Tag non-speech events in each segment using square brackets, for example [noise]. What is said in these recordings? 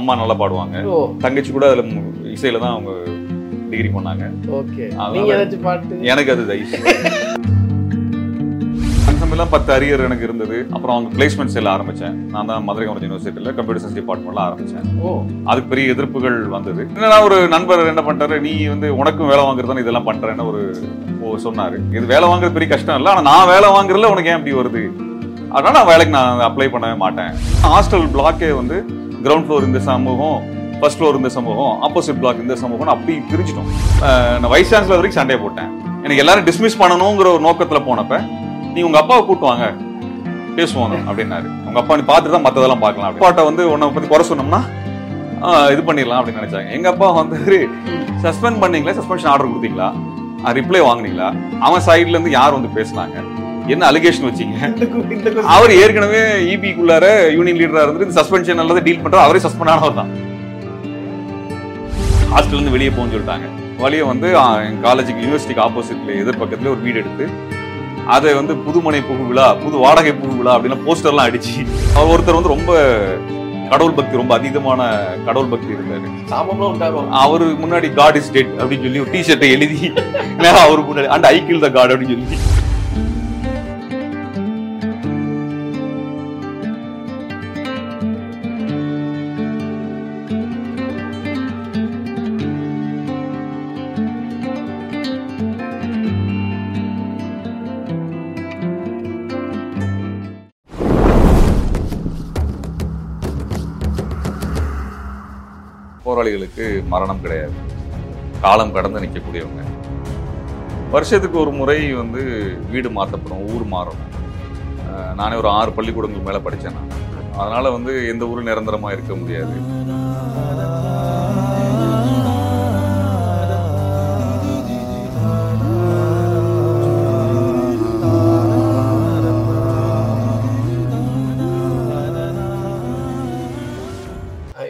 அம்மா நல்லா பாடுவாங்க. தங்கச்சி கூட அதுல இசையில தான் அவங்க டிகிரி பண்ணாங்க. ஓகே. எனக்கு அது சமயம்லாம் பத்து அரியர் எனக்கு இருந்தது. அப்புறம் அவங்க பிளேஸ்மெண்ட் செல்ல ஆரம்பிச்சேன். நான் தான் மதுரை கவர்மெண்ட் யூனிவர்சிட்டியில் கம்ப்யூட்டர் சயின்ஸ் டிபார்ட்மெண்ட்ல ஆரம்பிச்சேன். அதுக்கு பெரிய எதிர்ப்புகள் வந்தது. என்னன்னா ஒரு நண்பர் என்ன பண்ணிட்டாரு நீ வந்து உனக்கும் வேலை வாங்குறது இதெல்லாம் பண்றேன்னு ஒரு சொன்னாரு. இது வேலை வாங்குறது பெரிய கஷ்டம் இல்லை ஆனா நான் வேலை வாங்குறதுல உனக்கு ஏன் இப்படி வருது? அதனால நான் வேலைக்கு நான் அப்ளை பண்ணவே மாட்டேன். ஹாஸ்டல் பிளாக்கே வந்து கிரவுண்ட் ஃப்ளோர் இந்த சமூகம் ஃபர்ஸ்ட் ஃப்ளோர் இந்த சமூகம் ஆப்போசிட் பிளாக் இந்த சமூகம் அப்படி பிரிச்சிட்டோம் நான் வைஸ் சான்சலர் வரைக்கும் சண்டையை போட்டேன். எனக்கு எல்லாரும் டிஸ்மிஸ் பண்ணணுங்கிற ஒரு நோக்கத்தில் போனப்ப நீ உங்க அப்பாவை கூட்டுவாங்க பேசுவாங்க அப்படின்னாரு. உங்க அப்பா நீ பார்த்துட்டு தான் மற்றதெல்லாம் பார்க்கலாம் அப்பாட்ட வந்து உன்னை பத்தி குறை சொன்னோம்னா இது பண்ணிடலாம் அப்படின்னு நினைச்சாங்க. எங்க அப்பா வந்து சஸ்பெண்ட் பண்ணீங்களா? சஸ்பென்ஷன் ஆர்டர் கொடுத்தீங்களா? ரிப்ளை வாங்கினீங்களா? அவன் சைட்லேருந்து யார் வந்து பேசுனாங்க? என்ன அலிகேஷன் வச்சீங்க? அவர் ஏற்கனவே இபிக்குள்ளார யூனியன் லீடரா இருந்துட்டு சஸ்பென்ஷன் அல்லது டீல் பண்ற அவரே சஸ்பெண்ட் ஆனவர் தான். ஹாஸ்டல்ல இருந்து வெளியே போன்னு சொல்லிட்டாங்க. வெளியே வந்து காலேஜுக்கு யூனிவர்சிட்டிக்கு ஆப்போசிட்ல எதிர்பக்கத்துல ஒரு வீடு எடுத்து அதை வந்து புதுமனை புகு விழா புது வாடகை புகு விழா அப்படின்னு போஸ்டர்லாம் அடிச்சு அவர் ஒருத்தர் வந்து ரொம்ப கடவுள் பக்தி ரொம்ப அதீதமான கடவுள் பக்தி இருந்தாரு. அவரு முன்னாடி காட் இஸ் டெட் அப்படின்னு சொல்லி ஒரு டிஷர்ட்டை எழுதி அவரு முன்னாடி and I kill the God அப்படின்னு சொல்லி. போராளிகளுக்கு மரணம் கிடையாது. காலம் கடந்து நிற்கக்கூடியவங்க. வருஷத்துக்கு ஒரு முறை வந்து வீடு மாற்றப்படும் ஊர் மாறும். நானே ஒரு ஆறு பள்ளிக்கூடங்கள் மேலே படித்தேன் நான். அதனால வந்து எந்த ஊரும் நிரந்தரமாக இருக்க முடியாது.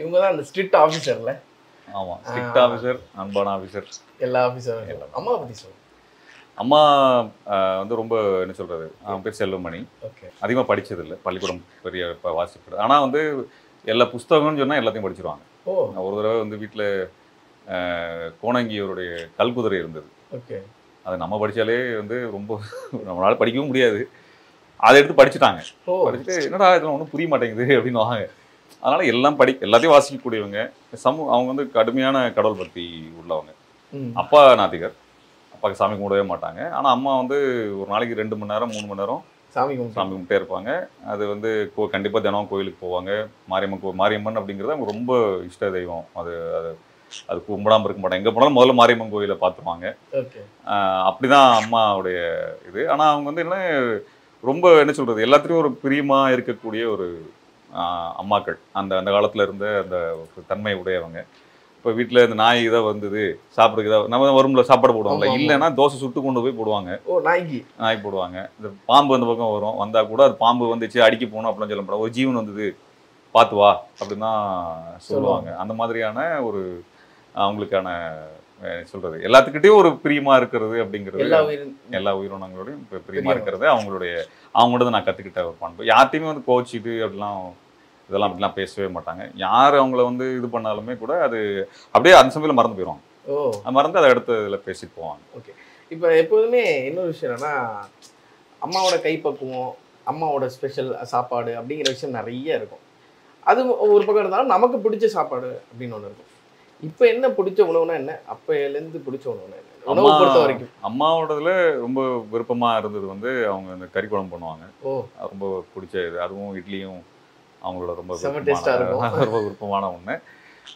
இவங்க தான் அந்த ஸ்ட்ரிக்ட் ஆஃபீஸர்ல ஸ்ட்ரிக்ட் ஆஃபீஸர் அன்பான ஆஃபீஸர் எல்லா ஆஃபீஸரும் அம்மா பத்தி சொல்லுங்க அம்மா வந்து ரொம்ப என்ன சொல்றது அவன் பேர் செல்வமணி. ஓகே அதிகமாக படிச்சதில்லை. பள்ளிக்கூடம் பெரிய வாசிப்பு. ஆனால் வந்து எல்லா புஸ்தகம்னு சொன்னால் எல்லாத்தையும் படிச்சிருவாங்க. ஓ. ஒரு தடவை வந்து வீட்டில் கோணங்கியவருடைய கல்குதிரை இருந்தது. ஓகே அது நம்ம படிச்சாலே வந்து ரொம்ப நம்மளால படிக்கவும் முடியாது. அதை எடுத்து படிச்சுட்டாங்க. படிச்சுட்டு என்னடா இதெல்லாம் ஒன்றும் புரிய மாட்டேங்குது அப்படின்னு வாங்க. அதனால எல்லாம் படி எல்லாத்தையும் வாசிக்கக்கூடியவங்க சமூக அவங்க வந்து கடுமையான கடவுள் பக்தி உள்ளவங்க. அப்பா நாத்திகர். அப்பாவுக்கு சாமி கும்பிடவே மாட்டாங்க. ஆனால் அம்மா வந்து ஒரு நாளைக்கு ரெண்டு மணி நேரம் மூணு மணி நேரம் சாமி கும்பிட்டு சாமி கும்பிட்டே இருப்பாங்க. அது வந்து கோ கண்டிப்பாக தினம் கோயிலுக்கு போவாங்க. மாரியம்மன் கோ மாரியம்மன் அப்படிங்கிறது அவங்க ரொம்ப இஷ்ட தெய்வம். அது அது அது கும்பிடாம இருக்க மாட்டாங்க. எங்கே போனாலும் முதல்ல மாரியம்மன் கோயிலை பார்த்துருவாங்க. அப்படிதான் அம்மாவுடைய இது. ஆனா அவங்க வந்து என்ன ரொம்ப என்ன சொல்றது எல்லாத்துலயும் ஒரு பிரியமா இருக்கக்கூடிய ஒரு அம்மாக்கள். அந்த அந்த காலத்துல இருந்த அந்த தன்மை உடையவங்க. இப்போ வீட்டில் இந்த நாய் இதை வந்தது சாப்பிடுறதுக்கு இதை நம்ம வரும்ல சாப்பாடு போடுவாங்கல்ல. இல்லைன்னா தோசை சுட்டு கொண்டு போய் போடுவாங்க. ஓ நாய்க்கு. நாய் போடுவாங்க. இந்த பாம்பு அந்த பக்கம் வரும். வந்தா கூட அது பாம்பு வந்துச்சு அடிக்க போகணும் அப்படிலாம் சொல்ல ஒரு ஜீவன் வந்தது பார்த்து வா அப்படின்னு தான் சொல்லுவாங்க. அந்த மாதிரியான ஒரு அவங்களுக்கான சொல்றது. எல்லாத்துக்கிட்டையும் ஒரு பிரியமா இருக்கிறது அப்படிங்கிறது எல்லா உயிரினங்களோடையும் பிரியமா. இருக்கிறது. அவங்களுடைய அவங்களோட நான் கத்துக்கிட்ட ஒரு பண்பு. யார்ட்டையுமே வந்து கோச்சிட்டு அப்படிலாம் இதெல்லாம் அப்படிலாம் பேசவே மாட்டாங்க. யார் அவங்கள வந்து இது பண்ணாலுமே கூட அது அப்படியே அந்த சமயத்தில் மறந்து போயிடுவாங்க மறந்து அதை அடுத்த இதில் பேசிட்டு போவாங்க. இப்போ எப்போதுமே இன்னொரு விஷயம் என்னன்னா அம்மாவோட கைப்பக்குவம் அம்மாவோட ஸ்பெஷல் சாப்பாடு அப்படிங்கிற விஷயம் நிறைய இருக்கும். அது ஒரு பக்கம் இருந்தாலும் நமக்கு பிடிச்ச சாப்பாடு அப்படின்னு ஒன்று இருக்கும். இப்போ என்ன பிடிச்ச உணவுனா என்ன? அப்பையிலேருந்து பிடிச்ச உணவுனா என்ன? உணவு அம்மா- பொறுத்த வரைக்கும். அம்மாவோடதுல ரொம்ப விருப்பமா இருந்தது வந்து அவங்க இந்த கறி குழம்பு பண்ணுவாங்க. ஓ. ரொம்ப பிடிச்ச இது. அதுவும் இட்லியும் அவங்களோட ரொம்ப. [laughs] ரொம்ப விருப்பமான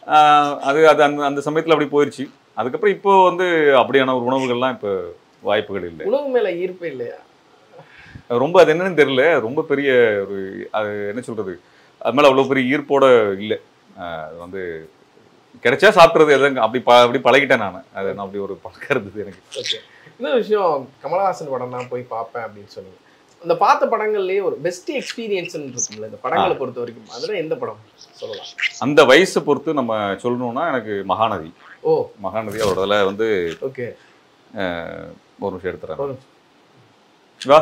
ஆஹ் அது அது அந்த அந்த சமயத்துல அப்படி போயிருச்சு. அதுக்கப்புறம் இப்போ வந்து அப்படியான ஒரு உணவுகள்லாம் இப்போ வாய்ப்புகள் இல்லை. உணவு மேல ஈர்ப்பே இல்லையா? ரொம்ப அது என்னன்னு தெரியல. ரொம்ப பெரிய ஒரு அது என்ன சொல்றது? அது மேல அவ்வளவு பெரிய ஈர்ப்போட இல்லை. அது வந்து கிடைச்சா சாப்பிட்றது எதுங்க அப்படி ப அப்படி பழகிட்டேன் நான். அது நான் அப்படி ஒரு பழக்கம் இருந்தது எனக்கு. ஓகே இன்னொரு விஷயம் கமலஹாசன் படம் தான் போய் பார்ப்பேன் அப்படின்னு சொன்னீங்க. அந்த பார்த்த படங்கள்லயே ஒரு பெஸ்ட் எக்ஸ்பீரியன்ஸ் இருக்கும்ல இந்த படங்களை பொறுத்த வரைக்கும். அதுல எந்த படம் சொல்லலாம்? அந்த வயசை பொறுத்து நம்ம சொல்லணும்னா எனக்கு மகாநதி. ஓ. மகாநதி அவரோடதுல வந்து ஓகே ஒரு நிமிஷம் எடுத்துறேன். வா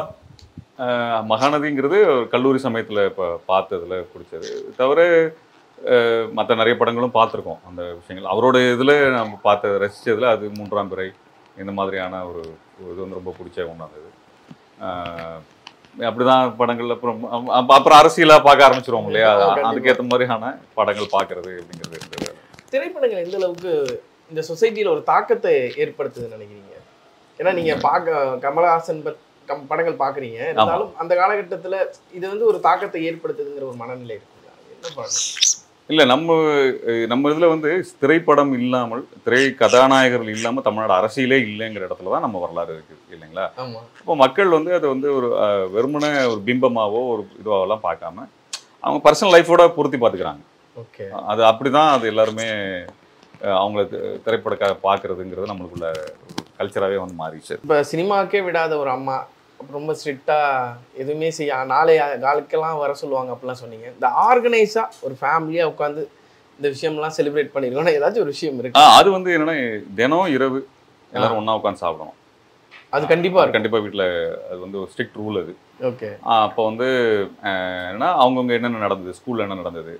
மகாநதிங்கிறது ஒரு கல்லூரி சமயத்தில் இப்போ பார்த்ததுல பிடிச்சது தவிர மற்ற நிறைய படங்களும் பார்த்துருக்கோம். அந்த விஷயங்கள். அவரோட இதில் நம்ம பார்த்த ரசித்ததில் அது மூன்றாம் பிறை. இந்த மாதிரியான ஒரு இது வந்து ரொம்ப பிடிச்ச ஒன்றா இருந்தது ஆஹ் அப்படிதான் படங்கள் அப்புறம் அப்~ அப்புறம் அரசியலாக பார்க்க ஆரம்பிச்சிருவோம் இல்லையா. அதுக்கேற்ற மாதிரியான படங்கள் பார்க்கறது அப்படிங்கிறது இருந்தது திரைப்படங்கள் எந்த அளவுக்கு இந்த சொசைட்டில ஒரு தாக்கத்தை ஏற்படுத்துதுன்னு நினைக்கிறீங்க? ஏன்னா நீங்க பார்க்க கமலஹாசன் பத்- கம் படங்கள் பாக்குறீங்க இருந்தாலும் அந்த காலகட்டத்துல இது வந்து ஒரு தாக்கத்தை ஏற்படுத்துதுங்கிற ஒரு மனநிலை இருக்குங்களா? என்ன படம்? இல்லை நம்ம நம்ம இதில் வந்து திரைப்படம் இல்லாமல் திரை கதாநாயகர்கள் இல்லாமல் தமிழ்நாடு அரசியலே இல்லைங்கிற இடத்துல தான் நம்ம வரலாறு இருக்குது இல்லைங்களா? இப்போ மக்கள் வந்து அதை வந்து ஒரு வெறுமனே ஒரு பிம்பமாவோ ஒரு இதுவாகலாம் பார்க்காம அவங்க பர்சனல் லைஃபோட பொருத்தி பார்த்துக்கிறாங்க. ஓகே. அது அப்படிதான் அது எல்லாருமே அஹ், அவங்கள தி- திரைப்படக்காக பார்க்கறதுங்கிறது நம்மளுக்குள்ள கல்ச்சராகவே வந்து மாறிடுச்சு. இப்ப சினிமாக்கே விடாத ஒரு அம்மா ரொம்ப ஸ்ட்ரிக்டா எதுவுமே செய்ய நாளை காலுக்கெல்லாம் வர சொல்லுவாங்க அப்படிலாம் சொன்னீங்க. இந்த ஆர்கனைஸா ஒரு ஃபேமிலியா உட்காந்து இந்த விஷயம்லாம் செலிப்ரேட் பண்ணிருக்கோம் ஏதாச்சும் ஒரு விஷயம் இருக்கு. அது வந்து என்னன்னா தினம் இரவு எல்லாரும் ஒண்ணா உட்காந்து சாப்பிடணும். அது கண்டிப்பா இருக்கும். கண்டிப்பா வீட்டில் அது வந்து ஒரு ஸ்ட்ரிக்ட் ரூல் அது. ஓகே. அப்போ வந்து என்னன்னா அவங்கவுங்க என்னென்ன நடந்தது ஸ்கூல்ல என்ன நடந்தது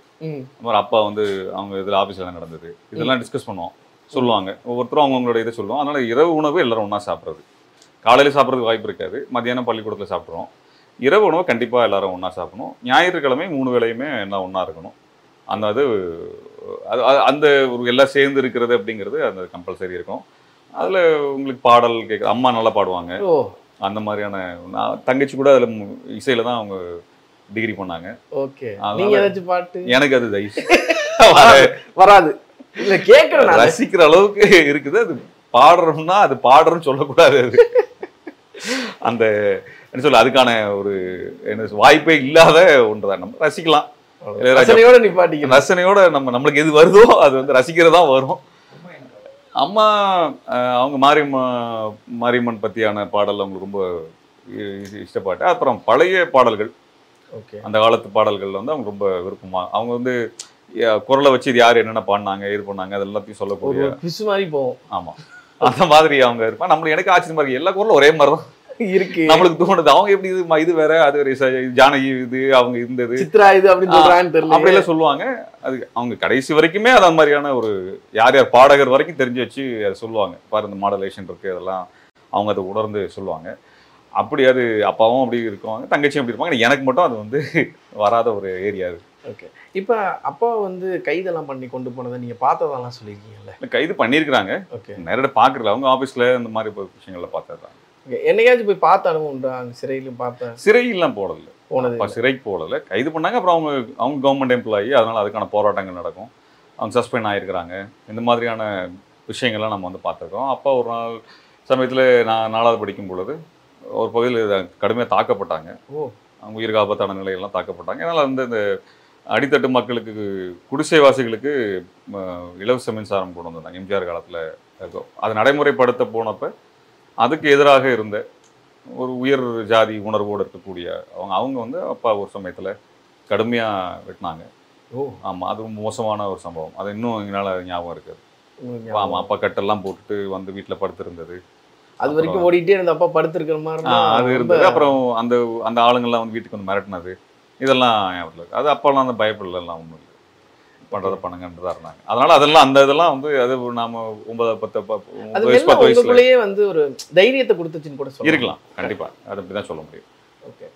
அப்புறம் அப்பா வந்து அவங்க இதில் ஆஃபீஸில் என்ன நடந்தது இதெல்லாம் டிஸ்கஸ் பண்ணுவோம். சொல்லுவாங்க. ஒவ்வொருத்தரும் அவங்கவுங்களோட இதை சொல்லுவோம். அதனால இரவு உணவு எல்லாரும் ஒன்றா சாப்பிட்றது. காலையில் சாப்பிட்றதுக்கு வாய்ப்பு இருக்காது. மத்தியானம் பள்ளிக்கூடத்தில் சாப்பிட்றோம் இரவு உணவு கண்டிப்பாக எல்லாரும் ஒன்றா சாப்பிடணும். ஞாயிற்றுக்கிழமை மூணு வேளையுமே எல்லாம் ஒன்றா இருக்கணும். அந்த அது அந்த ஒரு எல்லாம் சேர்ந்து இருக்கிறது அப்படிங்கிறது அந்த கம்பல்சரி இருக்கும். அதில் உங்களுக்கு பாடல் கேட்குற அம்மா நல்லா பாடுவாங்க. ஓ. அந்த மாதிரியான நான் தங்கச்சி கூட அதில் இசையில் தான் அவங்க டிகிரி பண்ணாங்க. ஓகே. பாட்டு? எனக்கு அது தைஸ் [laughs] வராது இல்ல கேக்குறேன் நான். ரசிக்கிற அளவுக்கு இருக்குது. அது பாடுறோம்னா அது பாடுறோம்னு சொல்லக்கூடாது அது. அந்த என்ன சொல்ல அதுக்கான ஒரு என்ன வாய்ப்பே இல்லாத ஒன்றுதான். நம்ம ரசிக்கலாம். ரசனையோட நிப்பாட்டிக்கணும் ரசனையோட நம்ம நம்மளுக்கு எது வருதோ அது வந்து ரசிக்கிறதா வரும். அம்மா அவங்க மாரியம்மா மாரியம்மன் பத்தியான பாடல் அவங்களுக்கு ரொம்ப இஷ்டப்பட்டு அப்புறம் பழைய பாடல்கள். ஓகே. அந்த காலத்து பாடல்கள் வந்து அவங்க ரொம்ப விருப்பமா அவங்க வந்து குரலை வச்சு இது யார் என்னென்ன பாடினாங்க இது பண்ணாங்க அது எல்லாத்தையும் சொல்லக்கூடிய மாதிரி போவோம். ஆமா. அந்த மாதிரி அவங்க இருப்பாங்க. நம்மளுக்கு எனக்கு ஆச்சரியமா இருக்கு. எல்லா குரலும் ஒரே மாதிரி தான் இருக்கு. நம்மளுக்கு தோணுது. அவங்க எப்படி இது இது வேற அது வேற ஜானகி இது அவங்க இருந்தது. சித்ரா இது அப்படின்னு சொல்றான்னு தெரியல அப்படியெல்லாம் சொல்லுவாங்க. அது அவங்க கடைசி வரைக்குமே அது அந்த மாதிரியான ஒரு யார் யார் பாடகர் வரைக்கும் தெரிஞ்சு வச்சு அதை சொல்லுவாங்க. பாரு இந்த மாடலேஷன் இருக்கு அதெல்லாம் அவங்க அதை உணர்ந்து சொல்லுவாங்க. அப்படி அது அப்பாவும் அப்படி இருக்குவாங்க தங்கச்சியும் அப்படி இருப்பாங்க. எனக்கு மட்டும் அது வந்து வராத ஒரு ஏரியா அது. ஓகே இப்ப அப்பா வந்து கைதெல்லாம் பண்ணி கொண்டு போனதை நீங்க பார்த்ததெல்லாம் சொல்லியிருக்கீங்கல்ல? இல்ல, கைது பண்ணியிருக்கிறாங்க. ஓகே நேரடியாக பார்க்கல அவங்க ஆஃபீஸில் இந்த மாதிரி இப்போ விஷயங்கள்ல பார்த்ததுதான். ஓகே என்னைக்காச்சும் போய் பார்த்த அனுபவம் உண்டா? அந்த சிறையிலும் பார்த்த? சிறையெல்லாம் போடல போனது அப்பா சிறைக்கு போடல கைது பண்ணாங்க. அப்புறம் அவங்க அவங்க கவர்மெண்ட் எம்ப்ளாயி அதனால அதுக்கான போராட்டங்கள் நடக்கும். அவங்க சஸ்பெண்ட் ஆகிருக்கிறாங்க இந்த மாதிரியான விஷயங்கள்லாம் நம்ம வந்து பார்த்துருக்கோம். அப்பா ஒரு நாள் சமயத்தில் நான் நாலாவது படிக்கும் பொழுது ஒரு பகுதியில் கடுமையாக தாக்கப்பட்டாங்க. ஓ. அவங்க உயிருக்கு ஆபத்தான நிலையெல்லாம் தாக்கப்பட்டாங்க. அதனால் வந்து இந்த அடித்தட்டு மக்களுக்கு குடிசைவாசிகளுக்கு இலவச மின்சாரம் கொண்டு வந்தாங்க எம்ஜிஆர் காலத்தில் அது நடைமுறைப்படுத்த போனப்ப அதுக்கு எதிராக இருந்த ஒரு உயர் ஜாதி உணர்வோடு இருக்கக்கூடிய அவங்க அவங்க வந்து அப்பா ஒரு சமயத்தில் கடுமையாக வெட்டினாங்க. ஓ. ஆமாம் அது மோசமான ஒரு சம்பவம். அது இன்னும் எங்களால் ஞாபகம் இருக்குது ஆமாம் அப்பா கட்டெல்லாம் போட்டுட்டு வந்து வீட்டில் படுத்திருந்தது. அது வரைக்கும் ஓடிட்டே இருந்த அப்பா படுத்திருக்கிற மாதிரி அது இருந்தது. அப்புறம் அந்த அந்த ஆளுங்கள்லாம் வந்து வீட்டுக்கு வந்து மிரட்டினது. இதெல்லாம் ஞாபகம் இருக்கு. அது அப்போல்லாம் அந்த பயப்படலாம் ஒன்றும் இல்லை. பண்ணுறத பண்ணுங்கன்னு தான் இருந்தாங்க. அதனால அதெல்லாம் அந்த இதெல்லாம் வந்து அது நாம ஒன்பது பத்து ஒன்பது வயசு பத்து வயசுல உங்களுக்குள்ளேயே வந்து ஒரு தைரியத்தை கொடுத்துச்சுன்னு கூட இருக்கலாம். கண்டிப்பா. அது அப்படிதான் சொல்ல முடியும். ஓகே.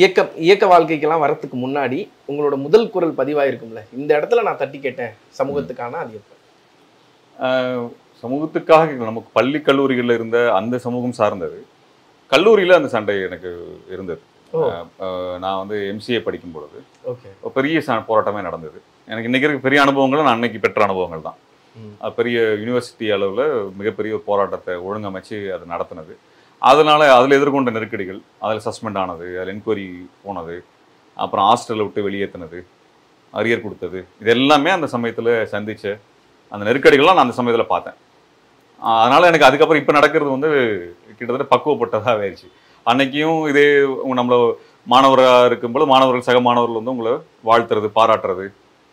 இயக்க இயக்க வாழ்க்கைக்கெல்லாம் வரத்துக்கு முன்னாடி உங்களோட முதல் குரல் பதிவாயிருக்கும்ல. இந்த இடத்துல நான் தட்டி கேட்டேன். சமூகத்துக்கான அது எப்போ? சமூகத்துக்காக நமக்கு பள்ளி கல்லூரிகளில் இருந்த அந்த சமூகம் சார்ந்தது. கல்லூரியில் அந்த சண்டை எனக்கு இருந்தது. நான் வந்து எம்சிஏ படிக்கும் பொழுது. பெரிய போராட்டமே நடந்தது. எனக்கு இன்னைக்கு இருக்க பெரிய அனுபவங்களும் நான் அன்னைக்கு பெற்ற அனுபவங்கள் தான். பெரிய யூனிவர்சிட்டி அளவில் மிகப்பெரிய போராட்டத்தை ஒழுங்கமைச்சு அது நடத்தினது. அதனால அதில் எதிர்கொண்ட நெருக்கடிகள் அதில் சஸ்பெண்ட் ஆனது அதில் என்கொயரி போனது அப்புறம் ஹாஸ்டலை விட்டு வெளியேற்றினது அரியர் கொடுத்தது. இது எல்லாமே அந்த சமயத்தில் சந்திச்ச அந்த நெருக்கடிகள்லாம் நான் அந்த சமயத்தில் பார்த்தேன். அதனால எனக்கு அதுக்கப்புறம் இப்போ நடக்கிறது வந்து கிட்டத்தட்ட பக்குவப்பட்டதாக ஆயிடுச்சு. அன்னைக்கும் இதே நம்மள மாணவராக இருக்கும்போது மாணவர்கள் சக மாணவர்கள் வந்து உங்களை வாழ்த்துறது பாராட்டுறது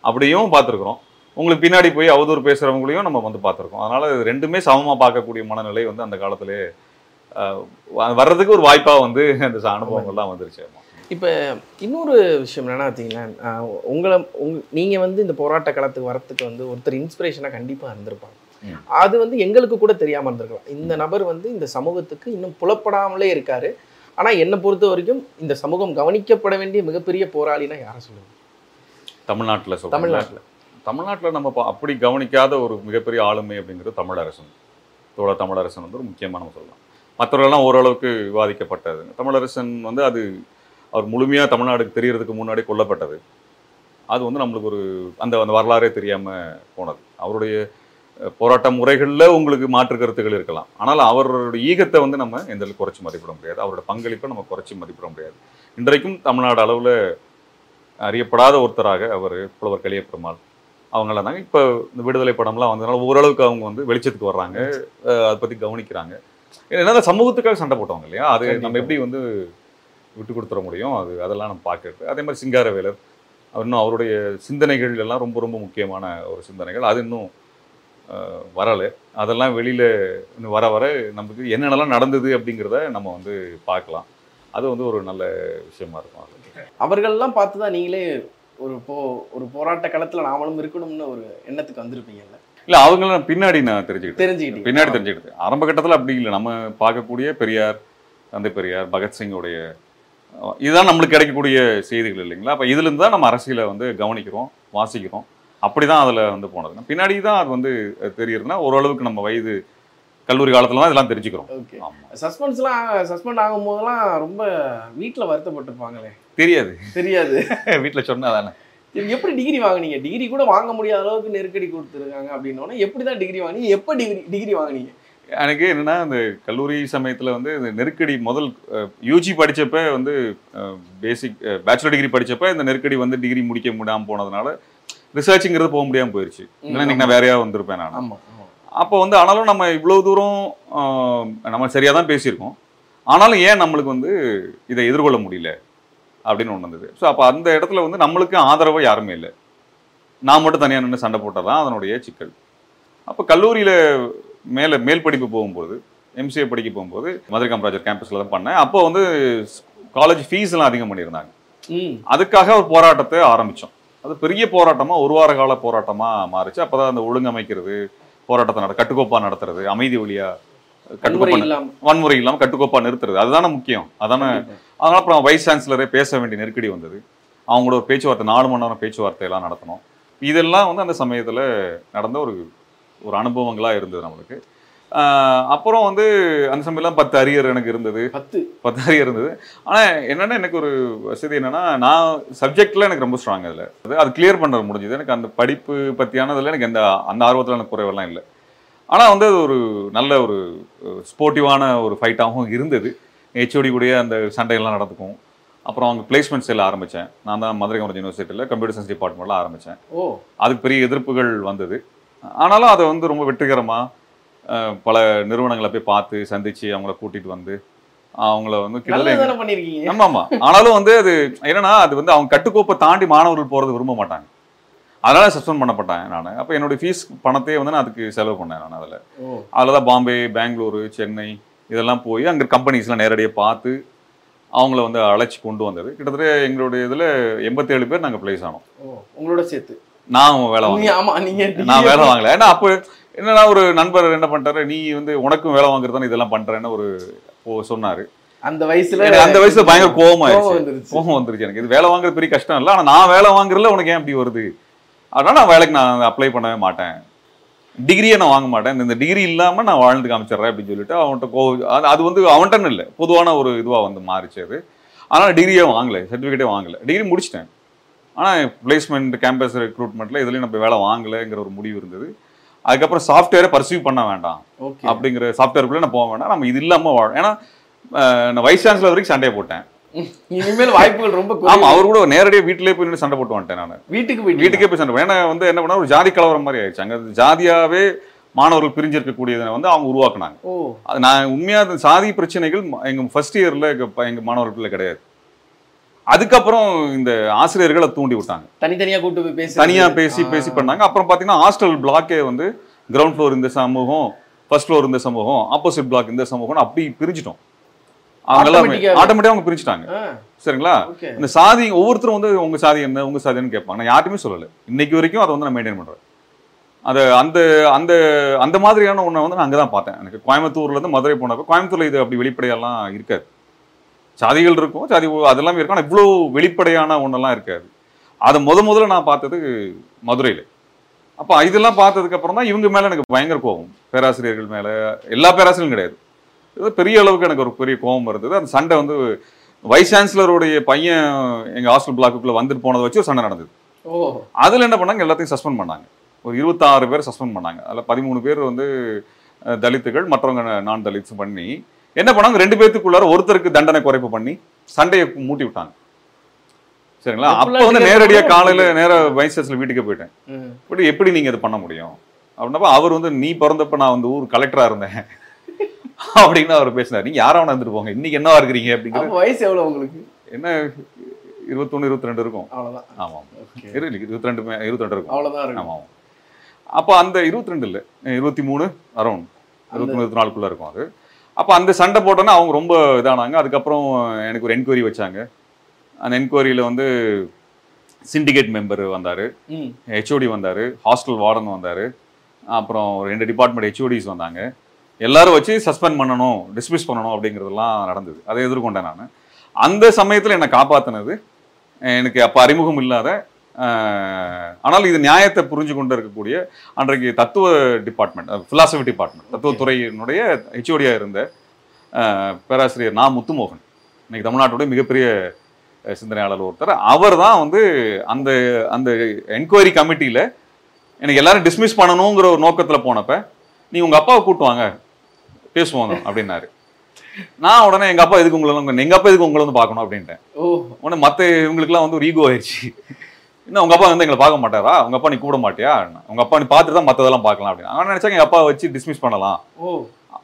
அப்படியும் பார்த்துருக்குறோம். உங்களுக்கு பின்னாடி போய் அவதூறு பேசுகிறவங்களையும் நம்ம வந்து பார்த்துருக்கோம். அதனால் இது ரெண்டுமே சமமாக பார்க்கக்கூடிய மனநிலை வந்து அந்த காலத்திலே வர்றதுக்கு ஒரு வாய்ப்பாக வந்து அந்த அனுபவங்கள்லாம் வந்துருச்சு. இப்போ இன்னொரு விஷயம் என்னென்னா பார்த்தீங்களேன் உங்களை உங் நீங்கள் வந்து இந்த போராட்ட காலத்துக்கு வரத்துக்கு வந்து ஒருத்தர் இன்ஸ்பிரேஷனாக கண்டிப்பாக இருந்திருப்பாங்க. அது வந்து எங்களுக்கு கூட தெரியாமல் இருந்திருக்கலாம். இந்த நபர் வந்து இந்த சமூகத்துக்கு இன்னும் புலப்படாமலே இருக்காரு. ஆனால் என்னை பொறுத்த வரைக்கும் இந்த சமூகம் கவனிக்கப்பட வேண்டிய மிகப்பெரிய போராளினா யாரை சொல்லுங்க தமிழ்நாட்டுல சொல்றேன். தமிழ்நாட்டில். தமிழ்நாட்டுல நம்ம அப்படி கவனிக்காத ஒரு மிகப்பெரிய ஆளுமை அப்படிங்கிறது தமிழரசன். தோழர் தமிழரசன் வந்து ஒரு முக்கியமா நம்ம சொல்லலாம். மற்றவர்கள்லாம் ஓரளவுக்கு விவாதிக்கப்பட்டது. தமிழரசன் வந்து அது அவர் முழுமையா தமிழ்நாடுக்கு தெரியறதுக்கு முன்னாடி கொல்லப்பட்டது. அது வந்து நம்மளுக்கு ஒரு அந்த அந்த வரலாறே தெரியாம போனது. அவருடைய போராட்ட முறைகள்ல உங்களுக்கு மாற்று கருத்துக்கள் இருக்கலாம். ஆனால் அவருடைய ஈகத்தை வந்து நம்ம எந்த அளவுக்கு குறைச்சி மதிப்பிட முடியாது. அவரோட பங்களிப்பை நம்ம குறைச்சி மதிப்பிட முடியாது. இன்றைக்கும் தமிழ்நாடு அளவுல அறியப்படாத ஒருத்தராக அவர் புலவர் கலிய பெருமாள். அவங்களாம் தாங்க இப்போ இந்த விடுதலை படம்லாம் வந்ததுனால ஓரளவுக்கு அவங்க வந்து வெளிச்சத்துக்கு வர்றாங்க. அதை பற்றி கவனிக்கிறாங்க. ஏன்னா சமூகத்துக்காக சண்டை போட்டவங்க இல்லையா? அது நம்ம. எப்படி வந்து விட்டு கொடுத்துட முடியும்? அது அதெல்லாம் நம்ம பார்க்கறது அதே மாதிரி சிங்காரவேலர். இன்னும் அவருடைய சிந்தனைகள் எல்லாம் ரொம்ப ரொம்ப முக்கியமான ஒரு சிந்தனைகள். அது இன்னும் வரலை. அதெல்லாம் வெளியில் இன்னும் வர வர நமக்கு என்னென்னலாம் நடந்தது அப்படிங்கிறத நம்ம வந்து பார்க்கலாம். அது வந்து ஒரு நல்ல விஷயமா இருக்கும் அவர்கள்லாம் பார்த்து தான் நீங்களே ஒரு போ ஒரு போராட்ட களத்தில் நாமளும் இருக்கணும்னு ஒரு எண்ணத்துக்கு வந்திருப்பீங்கல்ல? இல்லை அவங்களாம் பின்னாடி நான் தெரிஞ்சுக்கிட்டேன். தெரிஞ்சுக்கிட்டீங்க. பின்னாடி தெரிஞ்சுக்கிட்டு ஆரம்ப கட்டத்தில் அப்படி இல்லை. நம்ம பார்க்கக்கூடிய பெரியார் தந்தை பெரியார் பகத்சிங்கோடைய இதுதான் நம்மளுக்கு கிடைக்கக்கூடிய செய்திகள் இல்லைங்களா? அப்போ இதுலேருந்து தான் நம்ம அரசியலை வந்து கவனிக்கிறோம் வாசிக்கிறோம். அப்படி தான் அதில் வந்து போனது. பின்னாடி தான் அது வந்து தெரியுதுன்னா ஓரளவுக்கு நம்ம வயது கல்லூரி காலத்துல தான் இதெல்லாம் தெரிஞ்சுக்கிறோம். ஓகே. ஆமாம் சஸ்பென்ஸ்லாம் சஸ்பெண்ட் ஆகும் போதெல்லாம் ரொம்ப வீட்டில் வருத்தப்பட்டிருப்பாங்களே. தெரியாது. தெரியாது. [laughs] வீட்டில் சொன்னா தானே எப்படி டிகிரி வாங்குனீங்க? டிகிரி கூட வாங்க முடியாத அளவுக்கு நெருக்கடி கொடுத்துருக்காங்க அப்படின்னோடனே எப்படி தான் டிகிரி வாங்குனீங்க? எப்போ டிகிரி டிகிரி வாங்குனீங்க? எனக்கு என்னன்னா இந்த கல்லூரி சமயத்தில் வந்து இந்த நெருக்கடி முதல் யூஜி படிச்சப்ப வந்து பேசிக் பேச்சுலர் டிகிரி படிச்சப்ப இந்த நெருக்கடி வந்து டிகிரி முடிக்க முடியாமல் போனதுனால ரிசர்ச்சுங்கிறது போக முடியாமல் போயிடுச்சு இல்லைன்னா இன்னைக்கு நான் வேறையா வந்திருப்பேன் நான். அப்போ வந்து ஆனாலும் நம்ம இவ்வளவு தூரம் நம்ம சரியாக தான் பேசியிருக்கோம். ஆனாலும் ஏன் நம்மளுக்கு வந்து இதை எதிர்கொள்ள முடியல அப்படின்னு ஒன்று வந்தது. ஸோ அப்போ அந்த இடத்துல வந்து நம்மளுக்கு ஆதரவு யாருமே இல்லை. நான் மட்டும் தனியாக நின்று சண்டை போட்டால் தான் அதனுடைய சிக்கல். அப்போ கல்லூரியில் மேலே மேல் படிப்பு போகும்போது எம்சிஏ படிக்க போகும்போது மதுரை காமராஜர் கேம்பஸில் தான் பண்ணேன். அப்போ வந்து காலேஜ் ஃபீஸ்லாம் அதிகம் பண்ணியிருந்தாங்க. அதுக்காக ஒரு போராட்டத்தை ஆரம்பித்தோம் அது பெரிய போராட்டமாக ஒரு வார கால போராட்டமாக மாறுச்சு. அப்போ தான் அந்த ஒழுங்கமைக்கிறது போராட்டத்தை நட கட்டுக்கோப்பாக நடத்துறது அமைதி வழியாக வன்முறை இல்லாமல் கட்டுக்கோப்பாக நிறுத்துறது. அதுதானே முக்கியம். அதானே? அதனால அப்புறம் வைஸ் சான்சலரே பேச வேண்டிய நெருக்கடி வந்தது. அவங்களோட பேச்சுவார்த்தை நாலு மணி நேரம் பேச்சுவார்த்தை எல்லாம் நடத்தணும். இதெல்லாம் வந்து அந்த சமயத்தில் நடந்த ஒரு ஒரு அனுபவங்களாக இருந்தது நம்மளுக்கு. அப்புறம் வந்து அந்த சமயம்லாம் பத்து அரியர் எனக்கு இருந்தது. பத்து? பத்து அரியர் இருந்தது. ஆனால் என்னன்னா எனக்கு ஒரு வசதி என்னன்னா நான் சப்ஜெக்ட்ல எனக்கு ரொம்ப ஸ்ட்ராங் அதில். அது அது கிளியர் பண்ண முடிஞ்சது. எனக்கு அந்த படிப்பு பற்றியானதில் எனக்கு எந்த அந்த ஆர்வத்தில் எனக்கு குறைவெல்லாம் இல்லை. ஆனால் வந்து அது ஒரு நல்ல ஒரு ஸ்போர்ட்டிவான ஒரு ஃபைட்டாகவும் இருந்தது. ஹெச்ஓடி கூடயே அந்த சண்டைகள்லாம் நடந்துக்கும். அப்புறம் அவங்க பிளேஸ்மெண்ட் செல்ல ஆரம்பித்தேன் நான் தான் மதுரை காமராஜ் யூனிவர்சிட்டியில் கம்ப்யூட்டர் சயின்ஸ் டிபார்ட்மெண்ட்டில் ஆரம்பித்தேன் ஓ. அதுக்கு பெரிய எதிர்ப்புகள் வந்தது. ஆனாலும் அதை வந்து ரொம்ப வெற்றிகரமாக பல நிறுவனங்களை போய் பார்த்து சந்திச்சு அவங்கள கூட்டிட்டு வந்து அவங்கள வந்து கிட்டத்தட்ட ஆமா ஆமா ஆனாலும் வந்து அது என்னன்னா அது வந்து அவங்க கட்டுக்கோப்பை தாண்டி மாணவர்கள் போறது விரும்ப மாட்டாங்க. அதனால சஸ்பெண்ட் பண்ணப்பட்டேன் நான். அப்போ என்னோட ஃபீஸ் பணத்தையே வந்து நான் அதுக்கு செலவு பண்ணேன் நான் அதில். அதில் தான் பாம்பே பெங்களூரு சென்னை இதெல்லாம் போய் அங்கே கம்பெனிஸ்லாம் நேரடியாக பார்த்து அவங்கள வந்து அழைச்சி கொண்டு வந்தது. கிட்டத்தட்ட எங்களுடைய இதில் எண்பத்தேழு பேர் நாங்கள் பிளேஸ் ஆனோம். உங்களோட சேர்த்து. நான் வேலை வாங்கினேன் நீங்க ஆமா நீங்க நான் வேலை வாங்கல. ஏன்னா அப்போ என்னன்னா ஒரு நண்பர் என்ன பண்ணிட்டாரு? நீ வந்து உனக்கும் வேலை வாங்குறது தானே இதெல்லாம் பண்றேன்னு ஒரு சொன்னாரு. அந்த வயசுல அந்த வயசுல பயங்கர கோவம் கோவம் ஆயிடுச்சு. கோவம் வந்துருச்சு எனக்கு. இது வேலை வாங்குறது பெரிய கஷ்டம் இல்லை. ஆனா நான் வேலை வாங்குறதுல உனக்கு ஏன் இப்படி வருது? அதனால நான் வேலைக்கு நான் அப்ளை பண்ணவே மாட்டேன். டிகிரியே நான் வாங்க மாட்டேன். இந்த டிகிரி இல்லாம நான் வாழ்ந்து காமிச்சிடுறேன் அப்படின்னு சொல்லிட்டு அவன்கிட்ட கோவம் அது வந்து அவன்கிட்ட இல்லை. பொதுவான ஒரு இதுவா வந்து மாறிச்சு அது. ஆனால் டிகிரியே வாங்கல. சர்டிஃபிகேட்டே வாங்கல. டிகிரி முடிச்சிட்டேன். ஆனால் பிளேஸ்மெண்ட் கேம்பஸ் ரெக்ரூட்மெண்ட்ல இதுலயும் நம்ம வேலை வாங்கலைங்கிற ஒரு முடிவு இருந்தது. அதுக்கப்புறம் சாஃப்ட்வேரை பர்சீவ் பண்ண வேண்டாம். அப்படிங்கிற சாஃப்ட்வேருக்குள்ளே நான் போக வேண்டாம். நம்ம இது இல்லாம வாழ ஏன்னா நான் வைஸ் சான்சலர் வரைக்கும் சண்டையை போட்டேன். [laughs] இனிமேல் வாய்ப்புகள் ரொம்ப ஆமா. அவர் கூட நேரடியாக வீட்டிலே போய் சண்டை போட்டு வந்துட்டேன் நான். வீட்டுக்கு போயிட்டு வீட்டுக்கே போய் சண்டை. ஏன்னா வந்து என்ன பண்ணா ஒரு ஜாதி கலவரம் மாதிரி ஆயிடுச்சு. அங்க ஜாதியாவே மாணவர்கள் பிரிஞ்சிருக்கக்கூடியதை வந்து அவங்க உருவாக்குனாங்க. அது நான் உண்மையா அந்த சாதி பிரச்சனைகள் ம- எங்க ஃபர்ஸ்ட் இயர்ல எங்க மாணவர்கள்ல கிடையாது. அதுக்கப்புறம் இந்த ஆசிரியர்களை தூண்டி விட்டாங்க. தனித்தனியா கூட்டு போய் பேசி தனியா பேசி பேசி பண்ணாங்க. அப்புறம் பாத்தீங்கன்னா ஹாஸ்டல் பிளாக்கே வந்து கிரவுண்ட் ஃப்ளோர் இந்த சமூகம் ஃபர்ஸ்ட் ஃப்ளோர் இந்த சமூகம் ஆப்போசிட் பிளாக் இந்த சமூகம் அப்படி பிரிஞ்சிட்டோம். அவங்க எல்லாம் Automatic-ஆ? ஆட்டோமேட்டிக்கா அவங்க பிரிச்சுட்டாங்க ஆ, சரிங்களா. இந்த சாதி ஒவ்வொருத்தரும் வந்து உங்க சாதி என்ன உங்க சாதின்னு கேட்பாங்க. நான் யார்ட்டுமே சொல்லல. இன்னைக்கு வரைக்கும் அதை வந்து நான் மெயின்டைன் பண்றேன். அது அந்த அந்த அந்த மாதிரியான ஒன்றை வந்து நான் அங்கே தான் பார்த்தேன். எனக்கு கோயம்புத்தூர்ல இருந்து மதுரை போனப்ப கோயம்புத்தூர்ல இது அப்படி வெளிப்படையெல்லாம் இருக்காது. சாதிகள் இருக்கும் சாதி அதெல்லாம் இருக்கும். ஆனால் இவ்வளோ வெளிப்படையான ஒன்றெல்லாம் இருக்காது. அதை முத முதல்ல நான் பார்த்தது மதுரையில். அப்போ இதெல்லாம் பார்த்ததுக்கு அப்புறம் தான் இவங்க மேலே எனக்கு பயங்கர கோபம். பேராசிரியர்கள் மேலே எல்லா பேராசிரியரும் கிடையாது. இது பெரிய அளவுக்கு எனக்கு ஒரு பெரிய கோபம் இருந்தது அந்த சண்டை வந்து வைஸ் சான்சலருடைய பையன் எங்கள் ஹாஸ்டல் பிளாக்குக்குள்ளே வந்துட்டு போனதை வச்சு ஒரு சண்டை நடந்தது. ஓ. அதில் என்ன பண்ணாங்க? எல்லாத்தையும் சஸ்பெண்ட் பண்ணாங்க. ஒரு இருபத்தாறு பேர் சஸ்பெண்ட் பண்ணாங்க. அதில் பதிமூணு பேர் வந்து தலித்துகள் மற்றவங்க நான் தலித்ஸ் பண்ணி என்ன பண்ணாங்க? ரெண்டு பேர்த்துக்குள்ளார ஒருத்தருக்கு தண்டனை குறைப்பு பண்ணி சண்டையை மூட்டி விட்டாங்க. சரிங்களா? அப்போ வந்து நேரடியாக காலையில நேரா சான்சலர் வீட்டுக்கு போயிட்டேன். இப்படி எப்படி நீங்க இது பண்ண முடியும்? அப்படின்னப்ப அவர் வந்து நீ பிறந்தப்ப நான் வந்து ஊர் கலெக்டரா இருந்தேன். [laughs] அப்படின்னு அவர் பேசினார். நீங்க யாரா வந்துட்டு போங்க. இன்னைக்கு என்னவா இருக்கிறீங்க? அப்படிங்கிறது அப்ப வயசு எவ்வளவு உங்களுக்கு? என்ன இருபத்தொன்னு இருபத்தி ரெண்டு இருக்கும். அவ்வளவுதான். ஆமாம். இருபத்தி ரெண்டு இருபத்தி ரெண்டு இருக்கும். அவ்வளவுதான் இருக்கும். ஆமாம் அப்போ அந்த இருபத்தி ரெண்டு இல்லை இருபத்தி மூணு அரௌண்ட் இருபத்தி மூணு இருபத்தி நாலுக்குள்ள இருக்கும் அது. அப்போ அந்த சண்டை போட்டோன்னா அவங்க ரொம்ப இதானாங்க. அதுக்கப்புறம் எனக்கு ஒரு என்கொயரி வச்சாங்க. அந்த என்கொயரியில் வந்து சிண்டிகேட் மெம்பர் வந்தார். ஹெச்ஓடி வந்தார். ஹாஸ்டல் வார்டன் வந்தார். அப்புறம் ரெண்டு டிபார்ட்மெண்ட் ஹெச்ஓடிஸ் வந்தாங்க. எல்லாரும் வச்சு சஸ்பெண்ட் பண்ணணும் டிஸ்மிஸ் பண்ணணும் அப்படிங்கிறதெல்லாம் நடந்தது. அதை எதிர்கொண்டேன் நான். அந்த சமயத்தில் என்னை காப்பாற்றினது எனக்கு அப்போ அறிமுகம் இல்லாத ஆனால் இது நியாயத்தை புரிஞ்சு கொண்டு இருக்கக்கூடிய அன்றைக்கு தத்துவ டிபார்ட்மெண்ட் ஃபிலாசபி டிபார்ட்மெண்ட் தத்துவத்துறையினுடைய ஹெச்ஓடியாக இருந்த பேராசிரியர் நா முத்துமோகன். இன்னைக்கு தமிழ்நாட்டுடைய மிகப்பெரிய சிந்தனையாளர் ஒருத்தர். அவர் தான் வந்து அந்த அந்த என்கொயரி கமிட்டியில் எனக்கு எல்லாரும் டிஸ்மிஸ் பண்ணணுங்கிற ஒரு நோக்கத்தில் போனப்ப நீ உங்க அப்பாவை கூட்டு வாங்க பேசுவோம் அப்படின்னாரு. நான் உடனே எங்க அப்பா எதுக்கு உங்களை வந்து- எங்க அப்பா எதுக்கு உங்களை வந்து பார்க்கணும்? அப்படின்ட்டேன். ஓ. உடனே மற்ற இவங்களுக்குலாம் வந்து ஒரு ஈகோ ஆயிடுச்சு. என்ன உங்க அப்பா வந்து எங்களை பார்க்க மாட்டாரா? உங்க அப்பா நீ கூட மாட்டியா? உங்க அப்பா நீ பார்த்துட்டு தான் மற்றதெல்லாம் பார்க்கலாம் அப்படின்னு. அவன் நினைச்சாங்க எங்க அப்பா வச்சு டிஸ்மிஸ் பண்ணலாம்.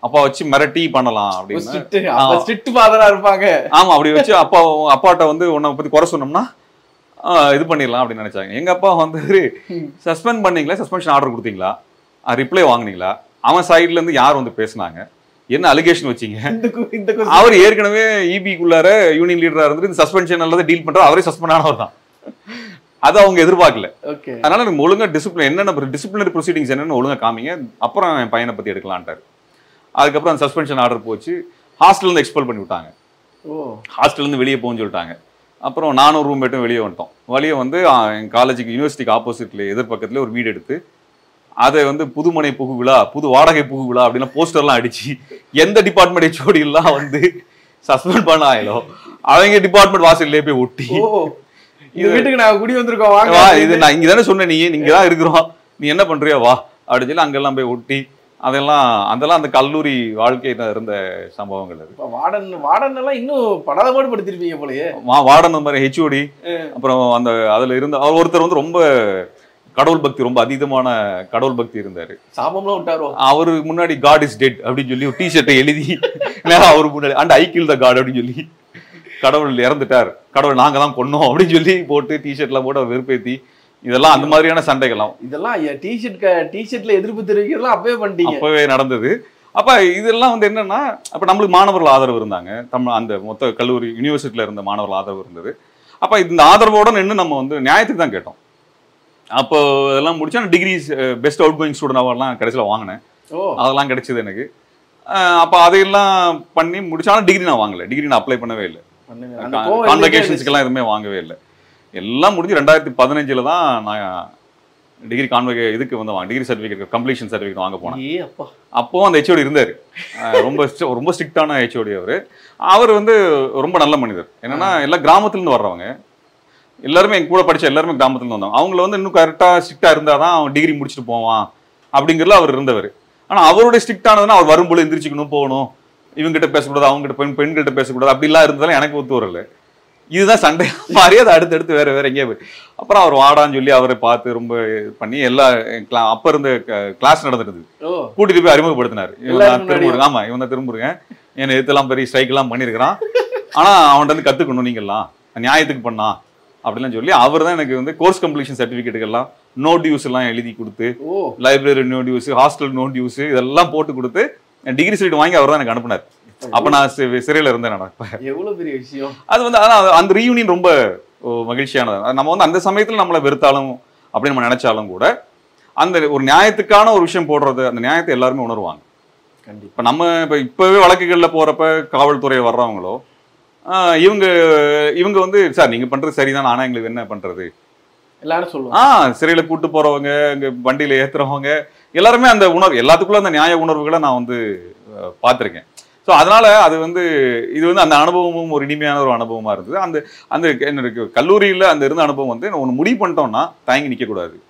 அப்பா வச்சு மிரட்டி பண்ணலாம் அப்படின்னு. ஃபாதரா இருப்பாங்க. ஆமா அப்படி வச்சு அப்பா அப்பாட்ட வந்து உன்னை பத்தி குறை சொன்னோம்னா இது பண்ணிடலாம் அப்படின்னு நினைச்சாங்க. எங்க அப்பா வந்து சஸ்பெண்ட் பண்ணீங்களா? சஸ்பென்ஷன் ஆர்டர் கொடுத்தீங்களா? ரிப்ளை வாங்குனீங்களா? அவன் சைடுல இருந்து யார் வந்து பேசுனாங்க? என்ன அலிகேஷன் வச்சீங்க. அவர் ஏற்கனவே இபிக்குள்ளார யூனியன் லீடரா இருந்து இந்த சஸ்பென்ஷன் அல்லது டீல் பண்றாரு அவரே சஸ்பெண்ட் ஆனவர் தான். அது அவங்க எதிர்பார்க்கல. ஓகே. அதனால எனக்கு ஒழுங்கா டிசிப்ளின் என்னென்ன டிசிப்ளினரி ப்ரொசீடிங்ஸ் என்னன்னு ஒழுங்கா காமிங்க. அப்புறம் என் பையனை பத்தி எடுக்கலான்ட்டாரு. அதுக்கப்புறம் அந்த சஸ்பென்ஷன் ஆர்டர் போச்சு. ஹாஸ்டல்ல இருந்து எக்ஸ்பெல் பண்ணி விட்டாங்க. ஓ. ஹாஸ்டல்ல இருந்து வெளியே போன்னு சொல்லிட்டாங்க. அப்புறம் நானும் ரூம்மேட்டும் வெளியே வந்துட்டோம். வெளியே வந்து என் காலேஜுக்கு யூனிவர்சிட்டிக்கு ஆப்போசிட்ல எதிர்பக்கத்துல ஒரு வீடு எடுத்து அதை வந்து புதுமனை புகு விழா புது வாடகை புகு விழா அப்படின்னா போஸ்டர்லாம் அடிச்சு எந்த டிபார்ட்மெண்ட் ஹெச்ஓடி எல்லாம் வந்து சஸ்பெண்ட் பண்ண ஆயிலோ அவங்க டிபார்ட்மெண்ட் வாசல்லே போய் ஒட்டி ஓ இந்த வீட்டுக்கு நாங்க குடி வந்திருக்கோம் வாங்க. வா இது நான் இங்க தானே சொன்னேன் நீ நீங்க தான் இருக்கிறோம். நீ என்ன பண்றியோ வா. அப்படின்னு சொல்லி அங்கெல்லாம் போய் ஒட்டி அதெல்லாம் அதெல்லாம் அந்த கல்லூரி வாழ்க்கையில இருந்த சம்பவங்கள் அது. இப்ப வார்டன் வார்டன் எல்லாம் இன்னும் படாதபாடு படுத்திருப்பீங்க போலயே வார்டன் மாதிரி ஹெச்ஓடி அப்புறம் அந்த அதுல இருந்த ஒருத்தர் வந்து ரொம்ப கடவுள் பக்தி ரொம்ப அதீதமான கடவுள் பக்தி இருந்தாரு. சாபம்லாம் விட்டாரோ? அவரு முன்னாடி காட் இஸ் டெட் அப்படின்னு சொல்லி ஒரு டிஷர்ட்டை எழுதி [laughs] அவரு முன்னாடி and I kill the God அப்படின்னு சொல்லி. கடவுள் இறந்துட்டார். கடவுள் நாங்க தான் கொன்னோம் அப்படின்னு சொல்லி போட்டு டிஷர்ட்லாம் போட்டு அவர் வெறுப்பேத்தி இதெல்லாம் அந்த மாதிரியான சண்டைகள்லாம். இதெல்லாம் டிஷர்ட் டிஷர்ட்ல எதிர்ப்பு தெரிவிக்கிறதுலாம் அப்பவே பண்ணிட்டீங்க. அப்பவே நடந்தது. அப்ப இதெல்லாம் வந்து என்னன்னா அப்ப நம்மளுக்கு மாணவர்கள் ஆதரவு இருந்தாங்க. தமிழ் அந்த மொத்த கல்லூரி யூனிவர்சிட்டியில இருந்த மாணவர்கள் ஆதரவு இருந்தது. அப்ப இந்த ஆதரவோட நின்று நம்ம வந்து நியாயத்துக்கு தான் கேட்டோம். அப்போ இதெல்லாம் முடிச்சா degree best out going student அவார்ட்லாம் கடைசியில் வாங்கினேன். ஓ. அதெல்லாம் கிடைச்சது எனக்கு. அப்ப அதையெல்லாம் பண்ணி முடிச்சாலும் டிகிரி நான் வாங்கல. டிகிரி நான் அப்ளை பண்ணவே இல்லை. கான்வெகேஷன்ஸ்க்கெல்லாம் எதுவுமே வாங்கவே இல்லை. எல்லாம் முடிஞ்சு ரெண்டாயிரத்தி பதினஞ்சுல தான் நான் டிகிரி கான்வெகே இதுக்கு வந்து வாங்க டிகிரி சர்டிஃபிகேட் கம்ப்ளீஷன் சர்டிஃபிகேட் வாங்க போனேன். அப்பா. அந்த ஹெச்ஓடி இருந்தார். ரொம்ப ரொம்ப ஸ்ட்ரிக்டான ஹெச்ஓடி அவர். அவர் வந்து ரொம்ப நல்ல மனிதர். என்னன்னா எல்லாம் கிராமத்துல இருந்து வர்றவங்க. எல்லாருமே எங்க கூட படிச்ச எல்லாருமே கிராமத்துல இருந்து வந்தவங்க. அவங்கள வந்து இன்னும் கரெக்டா ஸ்ட்ரிக்டா இருந்தாதான் அவன் டிகிரி முடிச்சுட்டு போவான். அப்படிங்கிறதுல அவர் இருந்தவர். ஆனா அவருடைய ஸ்ட்ரிக்டானதுன்னா அவர் வரும்போது எந்திரிச்சுக்கணும் போகணும். இவங்ககிட்ட பேசக்கூடாது அவங்ககிட்ட பெண் பெண்கிட்ட பேசக்கூடாது அப்படிலாம் இருந்ததால எனக்கு ஒத்து வரல. இதுதான் சண்டை. [laughs] மாதிரி அது அடுத்தடுத்து வேற வேற எங்கேயே போய். அப்புறம் அவர் வாடான்னு சொல்லி அவரை பார்த்து ரொம்ப பண்ணி எல்லா அப்ப இருந்த கிளாஸ் நடந்துருது கூட்டிட்டு போய் அறிமுகப்படுத்தினாரு. இவன் ஆமா இவன் தான் திருமுருகன் என்ன இதெல்லாம் பெரிய ஸ்ட்ரைக் எல்லாம் பண்ணியிருக்கிறான் ஆனா அவன்கிட்ட இருந்து கத்துக்கணும் நீங்கெல்லாம். நியாயத்துக்கு பண்ணா. அப்படிலாம் சொல்லி அவர் தான் எனக்கு வந்து கோர்ஸ் கம்ப்ளீஷன் சர்டிஃபிகேட்டுக்கெல்லாம் நோ டியூஸ் எல்லாம் எழுதி கொடுத்து library no dues hostel no dues இதெல்லாம் போட்டு கொடுத்து டிகிரி சீட் வாங்கி அவர் தான் எனக்கு அனுப்புனார். அப்ப நான் சிறையில இருந்தேன் நான். அப்ப. எவ்வளவு பெரிய விஷயம்? அது வந்து ஆனா அது- அந்த ரீயூனியன் ரொம்ப மகிழ்ச்சியானது. நம்ம வந்து அந்த சமயத்துல நம்மளை வெறுத்தாலும் அப்படின்னு நம்ம நினைச்சாலும் கூட அந்த ஒரு நியாயத்துக்கான ஒரு விஷயம் போடுறது அந்த நியாயத்தை எல்லாருமே உணர்வாங்க. கண்டிப்பா. இப்ப நம்ம இப்ப இப்பவே வழக்குகள்ல போறப்ப காவல்துறை வர்றவங்களோ இவங்க இவங்க வந்து சார் நீங்க பண்றது சரிதான் ஆனா எங்களுக்கு என்ன பண்றது? எல்லாரும் சொல்லுவாங்க. ஆ சிறையில கூட்டு போறவங்க இங்க வண்டியில ஏத்துறவங்க எல்லாருமே அந்த உணர்வு எல்லாத்துக்குள்ள அந்த நியாய உணர்வுகளை நான் வந்து பார்த்திருக்கேன். ஸோ அதனால அது வந்து இது வந்து அந்த அனுபவமும் ஒரு இனிமையான ஒரு அனுபவமா இருந்தது. அந்த அந்த என்னோட கல்லூரியில அந்த இருந்த அனுபவம் வந்து ஒன்று முடிவு பண்ணிட்டோம்னா தயங்கி நிக்க கூடாது.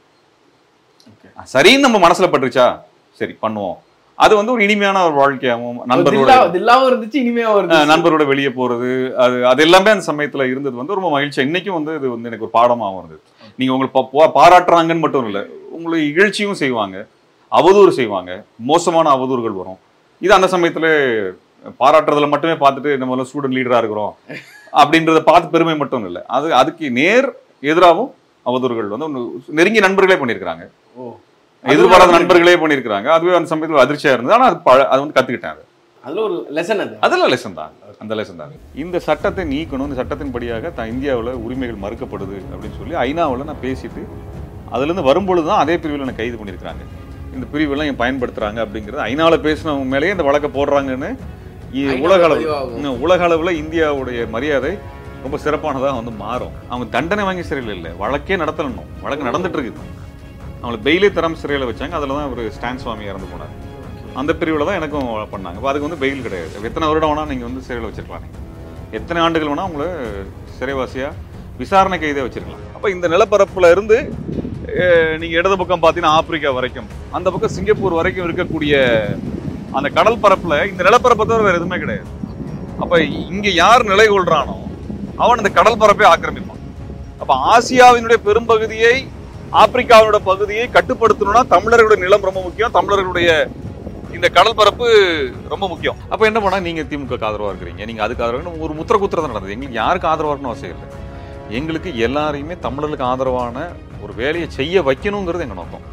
Okay. சரின்னு நம்ம மனசுல பட்டுருச்சா? சரி பண்ணுவோம். அது வந்து ஒரு இனிமையான ஒரு வாழ்க்கையாகவும் நண்பர்களோட தில்லாவும் இருந்துச்சு இருந்துச்சு. நண்பரோட வெளியே போறது அது அது எல்லாமே அந்த சமயத்துல இருந்தது வந்து ரொம்ப மகிழ்ச்சி இன்னைக்கும் வந்து இது வந்து எனக்கு ஒரு பாடமாகவும் இருந்தது. நீங்க உங்களுக்கு பா- பா- பாராட்டுறாங்கன்னு மட்டும் இல்ல உங்களை இகழ்ச்சியும் செய்வாங்க. அவதூறு செய்வாங்க. மோசமான அவதூறுகள் வரும். இது அந்த சமயத்துல பாராட்டுறதுல மட்டுமே பார்த்துட்டு நம்ம ஸ்டூடெண்ட் லீடரா இருக்கிறோம் அப்படின்றத பார்த்து பெருமை மட்டும் இல்லை. அது அதுக்கு நேர் எதிராகவும் அவதூறுகள் வந்து நெருங்கிய நண்பர்களே பண்ணியிருக்கிறாங்க. எதிர்பாராத நண்பர்களே பண்ணியிருக்கிறாங்க. அதுவே அந்த சமயத்துல அதிர்ச்சியா இருந்தது. ஆனா அது பழ- அது வந்து கத்துக்கிட்டேன் அது. அதுல ஒரு லெசன் அது. அதெல்லாம் லெசன் தான். அந்த லெசன் தான் இந்த சட்டத்தை நீக்கணும் இந்த சட்டத்தின்படியாக த இந்தியாவில் உரிமைகள் மறுக்கப்படுது அப்படின்னு சொல்லி ஐநாவில் நான் பேசிட்டு அதுலேருந்து வரும்பொழுது தான் அதே பிரிவில் என்னை கைது பண்ணியிருக்காங்க இந்த பிரிவெல்லாம் இங்க பயன்படுத்துறாங்க அப்படிங்கிறது ஐநாவில் பேசினவங்க மேலேயே இந்த வழக்கை போடுறாங்கன்னு உலக அளவு பதிவாகும். இன்னும் உலக அளவில் இந்தியாவுடைய மரியாதை ரொம்ப சிறப்பானதாக வந்து மாறும். அவங்க தண்டனை வாங்கி சிறையில் இல்லை வழக்கே நடத்தணும். வழக்கு நடந்துட்டு இருக்குது அவங்களை பெயிலே தராம சிறையில் வச்சாங்க அதில் தான் ஒரு ஸ்டான் சுவாமி இறந்து போனார். அந்த பிரிவில் தான் எனக்கும் பண்ணாங்க. அப்ப அதுக்கு வந்து பெயில் கிடையாது. எத்தனை வருடம் வேணா நீங்கள் வந்து சிறையில் வச்சிருக்கலாம். எத்தனை ஆண்டுகள் வேணா உங்களை சிறைவாசியா விசாரணை கைதே வச்சிருக்கலாம். அப்போ இந்த நிலப்பரப்புல இருந்து நீங்கள் இடது பக்கம் பார்த்தீங்கன்னா ஆப்பிரிக்கா வரைக்கும். அந்த பக்கம் சிங்கப்பூர் வரைக்கும் இருக்கக்கூடிய அந்த கடல் பரப்பில் இந்த நிலப்பரப்பை தவிர வேறு எதுவுமே கிடையாது. அப்போ இங்கே யார் நிலை கொள்கிறானோ அவன் இந்த கடல் பரப்பை ஆக்கிரமிப்பான். அப்போ ஆசியாவினுடைய பெரும்பகுதியை ஆப்பிரிக்காவினோட பகுதியை கட்டுப்படுத்தணும்னா தமிழர்களுடைய நிலம் ரொம்ப முக்கியம் தமிழர்களுடைய இந்த கடல் பரப்பு ரொம்ப முக்கியம். அப்போ என்ன பண்ணால் நீங்கள் திமுக ஆதரவாக இருக்கிறீங்க. நீங்கள் அதுக்கு ஆதரவாக ஒரு முத்திர குத்திரம் நடந்தது எங்களுக்கு யாருக்கு ஆதரவாக இருக்கணும் அவசியம் இல்லை. எங்களுக்கு எல்லாரையுமே தமிழர்களுக்கு ஆதரவான ஒரு வேலையை செய்ய வைக்கணுங்கிறது எங்கள் நோக்கம்.